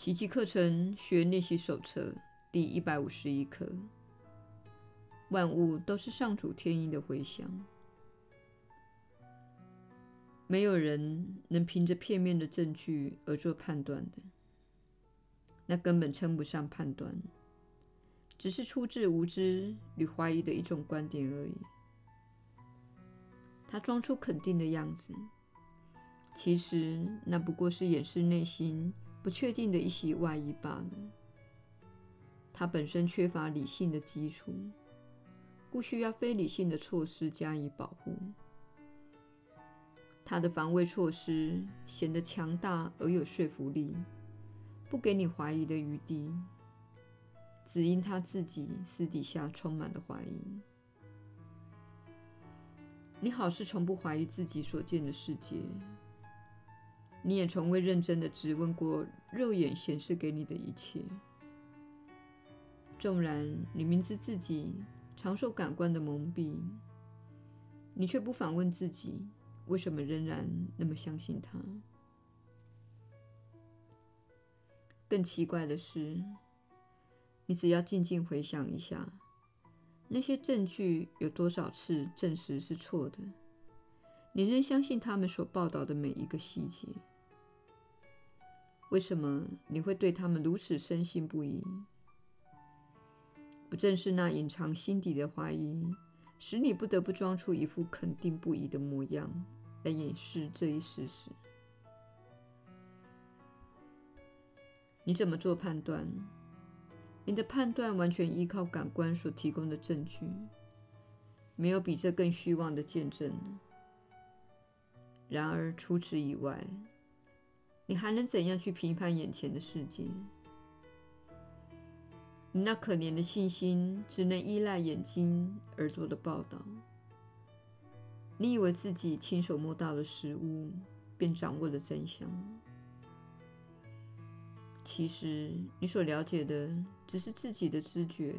奇迹课程学练习手册第一百五十一课：万物都是上主天意的回响。没有人能凭着片面的证据而做判断的，那根本称不上判断，只是出自无知与怀疑的一种观点而已。他装出肯定的样子，其实那不过是掩饰内心不确定的一袭外衣罢了。他本身缺乏理性的基础，故需要非理性的措施加以保护。他的防卫措施显得强大而有说服力，不给你怀疑的余地，只因他自己私底下充满了怀疑。你好似从不怀疑自己所见的世界，你也从未认真的质问过肉眼显示给你的一切。纵然你明知自己常受感官的蒙蔽，你却不反问自己，为什么仍然那么相信它？更奇怪的是，你只要静静回想一下。那些证据有多少次证实是错的？你仍相信他们所报道的每一个细节？为什么你会对他们如此深信不疑？不正是那隐藏心底的怀疑，使你不得不装出一副肯定不疑的模样，来掩饰这一事实？你怎么做判断？你的判断完全依靠感官所提供的证据，没有比这更虚妄的见证了。然而除此以外，你还能怎样去评判眼前的世界？你那可怜的信心只能依赖眼睛、耳朵的报道。你以为自己亲手摸到了实物，便掌握了真相。其实，你所了解的只是自己的知觉，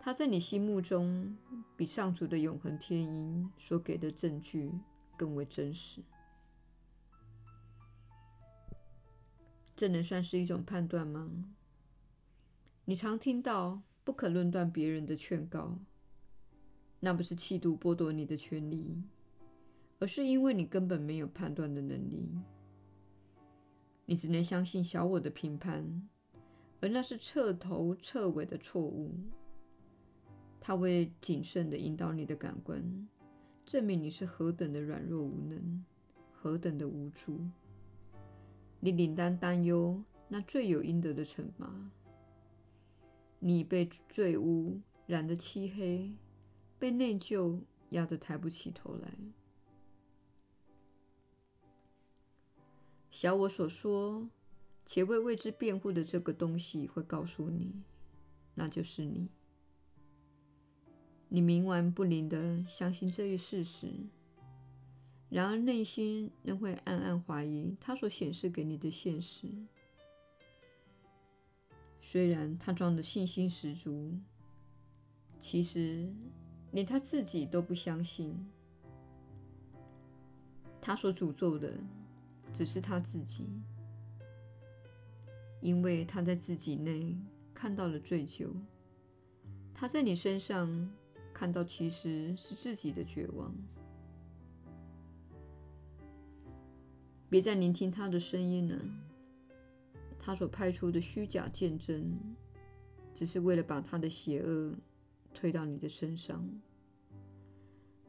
它在你心目中比上主的永恒天音所给的证据更为真实。这能算是一种判断吗？你常听到“不可论断别人的劝告”，那不是气度剥夺你的权利，而是因为你根本没有判断的能力。你只能相信小我的评判，而那是彻头彻尾的错误。它会谨慎地引导你的感官，证明你是何等的软弱无能，何等的无助。你领当担忧那罪有应得的惩罚。你被罪污染得漆黑，被内疚压得抬不起头来。小我所说且为为之辩护的这个东西，会告诉你，那就是你。你冥顽不灵地相信这一事实，然而内心仍会暗暗怀疑他所显示给你的现实。虽然他装的信心十足，其实连他自己都不相信。他所诅咒的。只是他自己，因为他在自己内看到了罪疚，他在你身上看到其实是自己的绝望。别再聆听他的声音了，他所派出的虚假见证，只是为了把他的邪恶推到你的身上。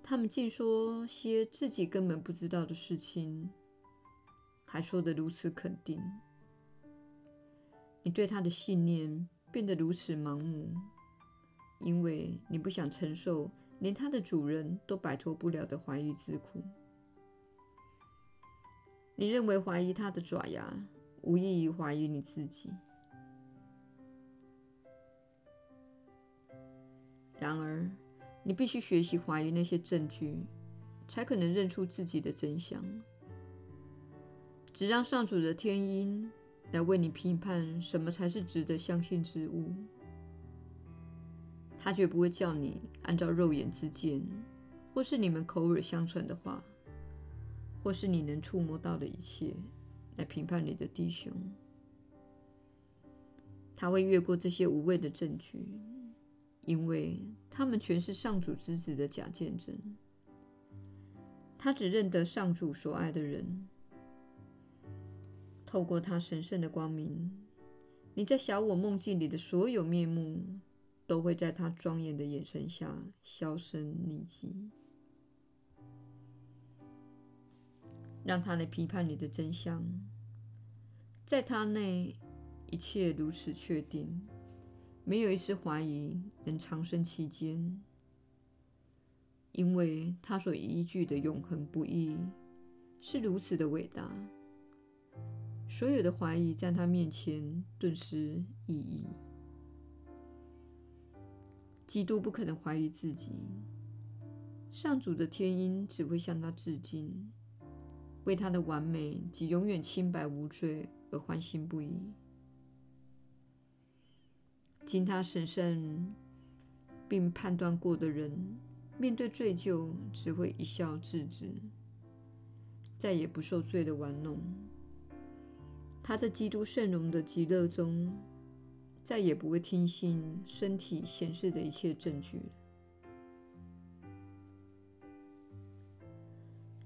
他们竟说些自己根本不知道的事情。还说得如此肯定，你对他的信念变得如此盲目，因为你不想承受连它的主人都摆脱不了的怀疑之苦。你认为怀疑它的爪牙，无异于怀疑你自己。然而，你必须学习怀疑那些证据，才可能认出自己的真相。只让上主的天音来为你评判什么才是值得相信之物。他绝不会叫你按照肉眼之见，或是你们口耳相传的话，或是你能触摸到的一切来评判你的弟兄。他会越过这些无谓的证据，因为他们全是上主之子的假见证。他只认得上主所爱的人。透过他神圣的光明，你在小我梦境里的所有面目，都会在他庄严的眼神下销声匿迹。让他来批判你的真相，在他内。一切如此确定，没有一丝怀疑能长生其间，因为他所依据的永恒不易是如此的伟大。所有的怀疑在他面前顿失意义。基督不可能怀疑自己，上主的天音只会向他致敬，为他的完美及永远清白无罪而欢欣不已。经他审慎并判断过的人，面对罪咎只会一笑置之，再也不受罪的玩弄。他在基督圣容的极乐中，再也不会听信身体显示的一切证据。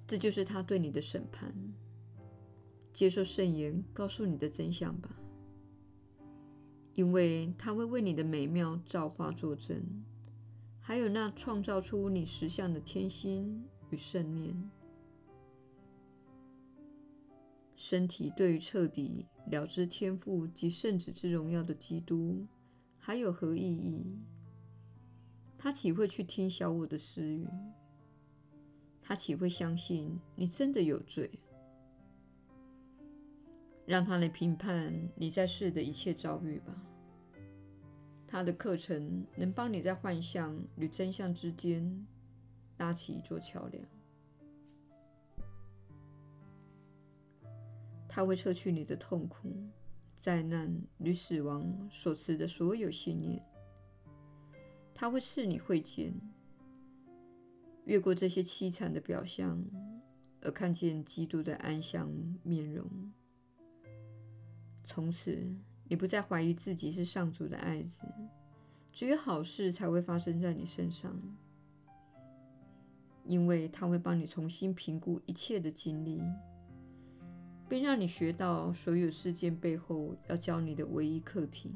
这就是他对你的审判。接受圣言告诉你的真相吧。因为他会为你的美妙造化作证，还有那创造出你实相的天心与圣念。身体对于彻底了知天父及圣子之荣耀的基督，还有何意义？他岂会去听小我的私语？他岂会相信你真的有罪？让他来评判你在世的一切遭遇吧。他的课程能帮你在幻象与真相之间搭起一座桥梁。他会撤去你的痛苦、灾难与死亡所持的所有信念。他会赐你慧见，越过这些凄惨的表象，而看见基督的安详面容。从此，你不再怀疑自己是上主的爱子，只有好事才会发生在你身上，因为他会帮你重新评估一切的经历，并让你学到所有事件背后要教你的唯一课题。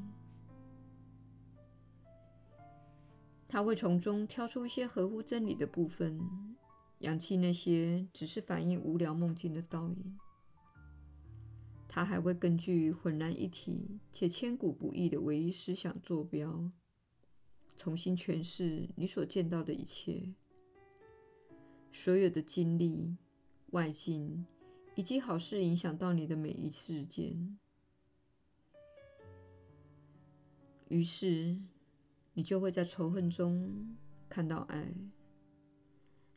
他会从中挑出一些合乎真理的部分，扬弃那些只是反映无聊梦境的倒影。他还会根据浑然一体且千古不易的唯一思想坐标，重新诠释你所见到的一切，所有的经历、外境以及好事影响到你的每一事件。于是，你就会在仇恨中看到爱，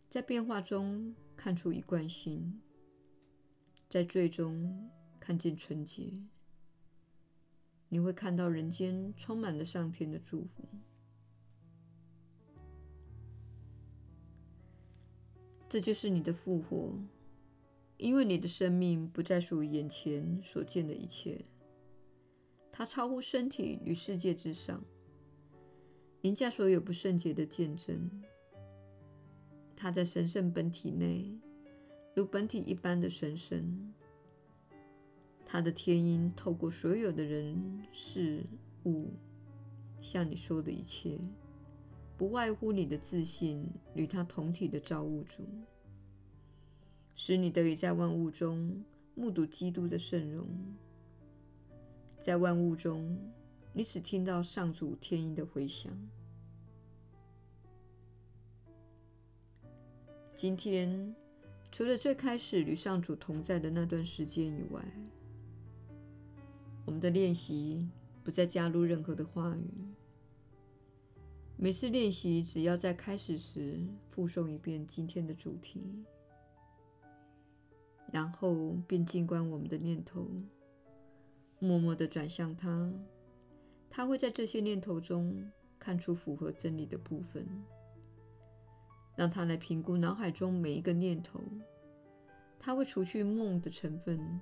在变化中看出一贯性，在最终。看见纯洁，你会看到人间充满了上天的祝福。这就是你的复活，因为你的生命不再属于眼前所见的一切，它超乎身体与世界之上，凌驾所有不圣洁的见证。它在神圣本体内，如本体一般的神圣。它的天音透过所有的人事物向你说的一切，不外乎你的自信与他同体的造物主，使你得以在万物中目睹基督的圣容。在万物中，你只听到上主天音的回响。今天，除了最开始与上主同在的那段时间以外，我们的练习不再加入任何的话语。每次练习，只要在开始时复诵一遍今天的主题，然后便静观我们的念头，默默地转向他。他会在这些念头中看出符合真理的部分，让他来评估脑海中每一个念头。他会除去梦的成分。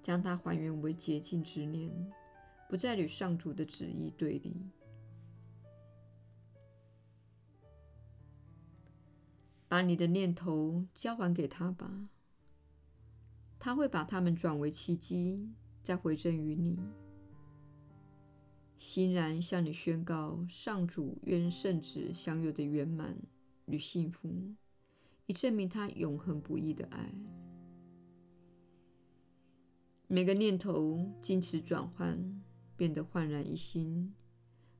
将它还原为洁净之念，不再与上主的旨意对立。把你的念头交还给他吧，他会把它们转为奇迹，再回赠于你。欣然向你宣告，上主愿圣子享有的圆满与幸福，以证明他永恒不移的爱。每个念头经此转换，变得焕然一新，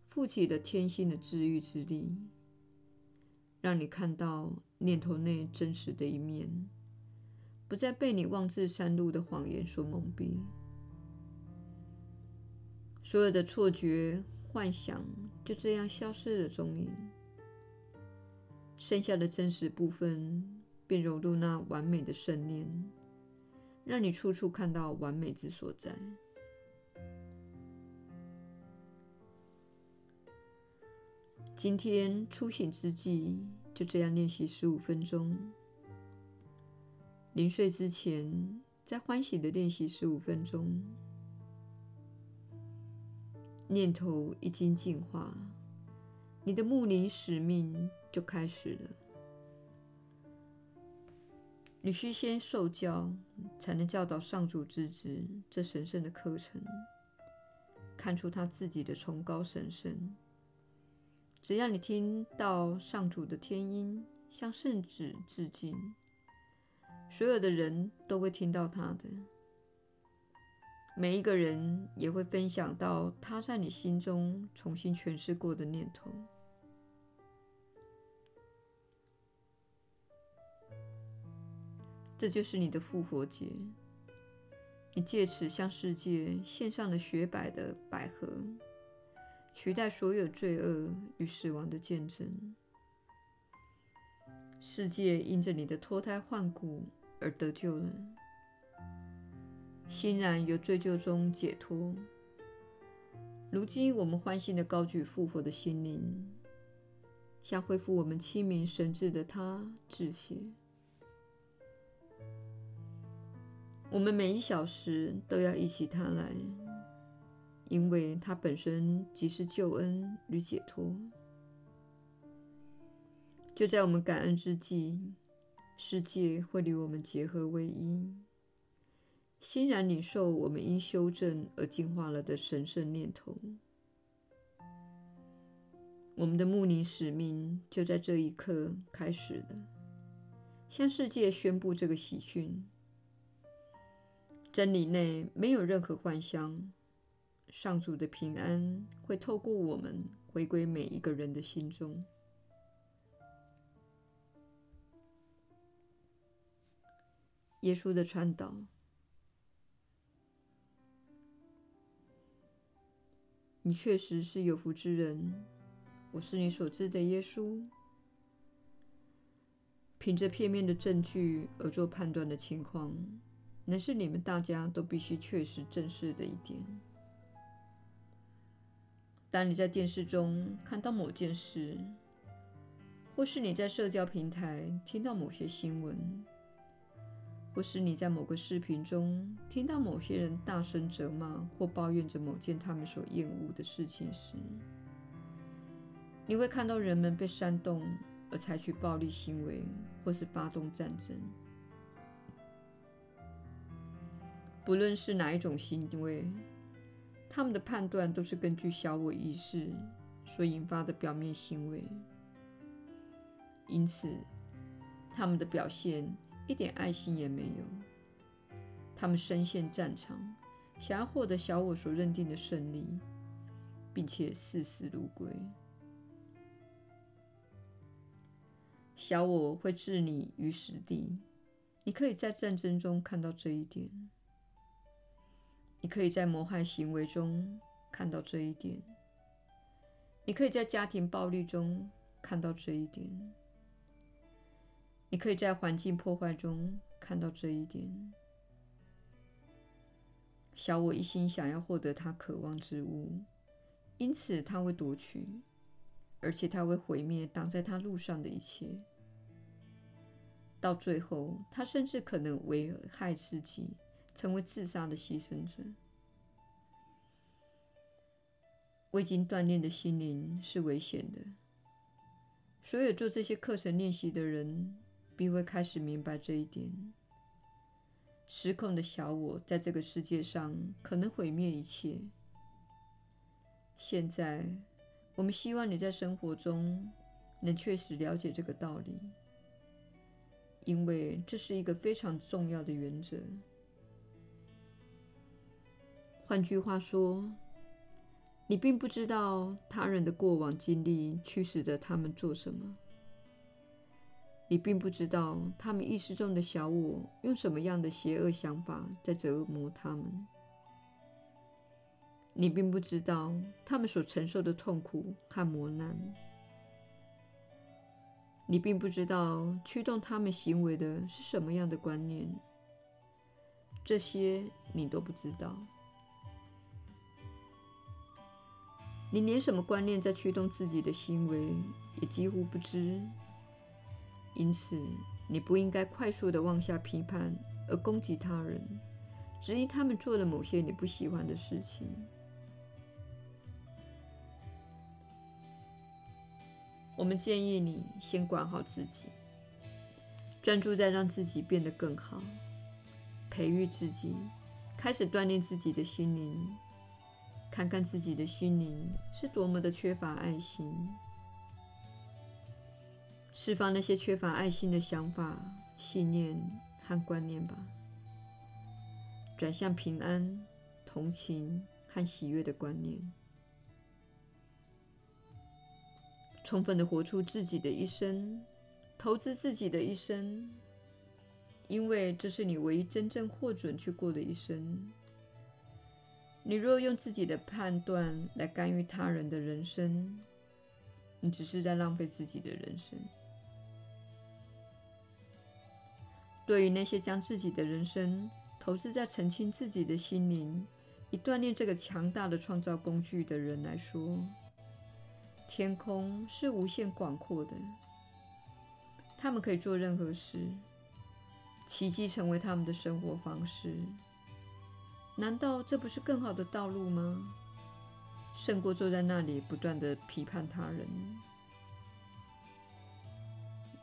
负起了天性的治愈之力，让你看到念头内真实的一面，不再被你妄自煽露的谎言所蒙蔽。所有的错觉、幻想就这样消失了踪影，剩下的真实部分便融入那完美的圣念，让你处处看到完美之所在。今天初醒之际，就这样练习十五分钟；临睡之前，再欢喜地练习十五分钟。念头一经净化，你的牧灵使命就开始了。你需先受教，才能教导上主之子这神圣的课程，看出他自己的崇高神圣。只要你听到上主的天音，向圣子致敬，所有的人都会听到他的。每一个人也会分享到他在你心中重新诠释过的念头。这就是你的复活节，你借此向世界献上了雪白的百合，取代所有罪恶与死亡的见证。世界因着你的脱胎换骨而得救了。欣然由罪疚中解脱。如今，我们欢欣地高举复活的心灵，向恢复我们清明神智的他致谢。我们每一小时都要忆起他来，因为他本身即是救恩与解脱。就在我们感恩之际，世界会与我们结合为一。欣然领受我们因修正而净化了的神圣念头，我们的牧灵使命就在这一刻开始了。向世界宣布这个喜讯：真理内没有任何幻象，上主的平安会透过我们回归每一个人的心中。耶稣的传导。你确实是有福之人，我是你所知的耶稣。凭着片面的证据而做判断的情况，乃是你们大家都必须确实正视的一点。当你在电视中看到某件事，或是你在社交平台听到某些新闻，或是你在某个视频中听到某些人大声责骂或抱怨着某件他们所厌恶的事情时，你会看到人们被煽动而采取暴力行为，或是发动战争。不论是哪一种行为，他们的判断都是根据小我意识所引发的表面行为，因此他们的表现。一点爱心也没有。他们身陷战场，想要获得小我所认定的胜利，并且视死如归。小我会置你于死地。你可以在战争中看到这一点，你可以在谋害行为中看到这一点，你可以在家庭暴力中看到这一点。你可以在环境破坏中看到这一点。小我一心想要获得他渴望之物，因此他会夺取，而且他会毁灭挡在他路上的一切。到最后，他甚至可能危害自己，成为自杀的牺牲者。未经锻炼的心灵是危险的。所有做这些课程练习的人，必会开始明白这一点。失控的小我在这个世界上可能毁灭一切。现在，我们希望你在生活中能确实了解这个道理，因为这是一个非常重要的原则。换句话说，你并不知道他人的过往经历驱使着他们做什么。你并不知道他们意识中的小我用什么样的邪恶想法在折磨他们。你并不知道他们所承受的痛苦和磨难。你并不知道驱动他们行为的是什么样的观念。这些你都不知道。你连什么观念在驱动自己的行为也几乎不知。因此，你不应该快速地妄下批判而攻击他人，质疑他们做了某些你不喜欢的事情。我们建议你先管好自己，专注在让自己变得更好，培育自己，开始锻炼自己的心灵，看看自己的心灵是多么的缺乏爱心。释放那些缺乏爱心的想法、信念和观念吧，转向平安、同情和喜悦的观念，充分地活出自己的一生，投资自己的一生，因为这是你唯一真正获准去过的一生。你若用自己的判断来干预他人的人生，你只是在浪费自己的人生。对于那些将自己的人生投资在澄清自己的心灵，以锻炼这个强大的创造工具的人来说，天空是无限广阔的。他们可以做任何事，奇迹成为他们的生活方式。难道这不是更好的道路吗？胜过坐在那里不断的批判他人。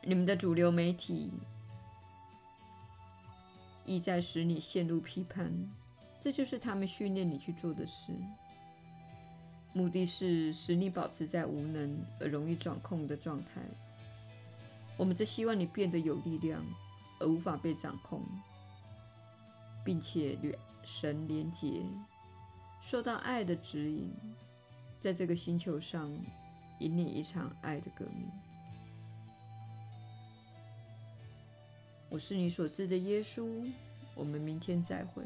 你们的主流媒体。意在使你陷入批判，这就是他们训练你去做的事。目的是使你保持在无能而容易掌控的状态。我们则希望你变得有力量，而无法被掌控，并且与神连结，受到爱的指引，在这个星球上引领一场爱的革命。我是你所知的耶稣。我们明天再会。